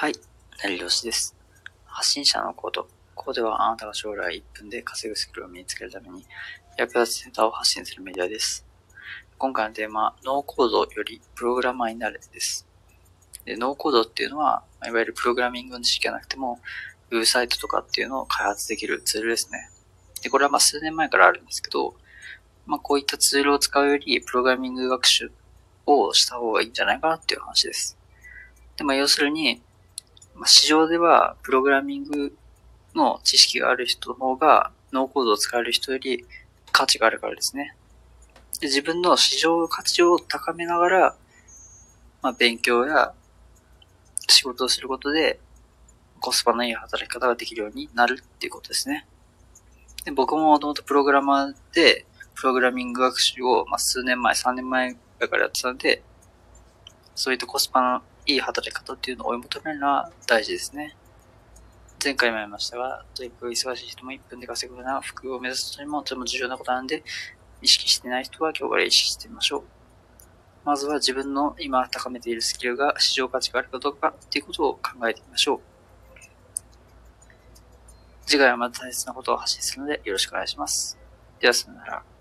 はい、成良しです。発信者のコード。ここではあなたが将来1分で稼ぐスキルを身につけるために役立つネタを発信するメディアです。今回のテーマは、ノーコードよりプログラマーになるです。でノーコードっていうのは、いわゆるプログラミングの知識がなくても、ウェブサイトとかっていうのを開発できるツールですね。で、これはまあ数年前からあるんですけど、まあこういったツールを使うより、プログラミング学習をした方がいいんじゃないかなっていう話です。で、まあ要するに、まあ、市場ではプログラミングの知識がある人の方がノーコードを使える人より価値があるからですね。で自分の市場価値を高めながら、まあ、勉強や仕事をすることでコスパのいい働き方ができるようになるっていうことですね。で僕ももともとプログラマーで、プログラミング学習を、まあ、数年前、3年前だからやってたんで、そういったコスパのいい働き方っていうのを追い求めるのは大事ですね。前回も言いましたが、とにかく忙しい人も1分で稼ぐような服を目指す人にもとても重要なことなんで、意識してない人は今日から意識してみましょう。まずは自分の今高めているスキルが市場価値があるかどうかっていうことを考えてみましょう。次回はまた大切なことを発信するのでよろしくお願いします。ではさよなら。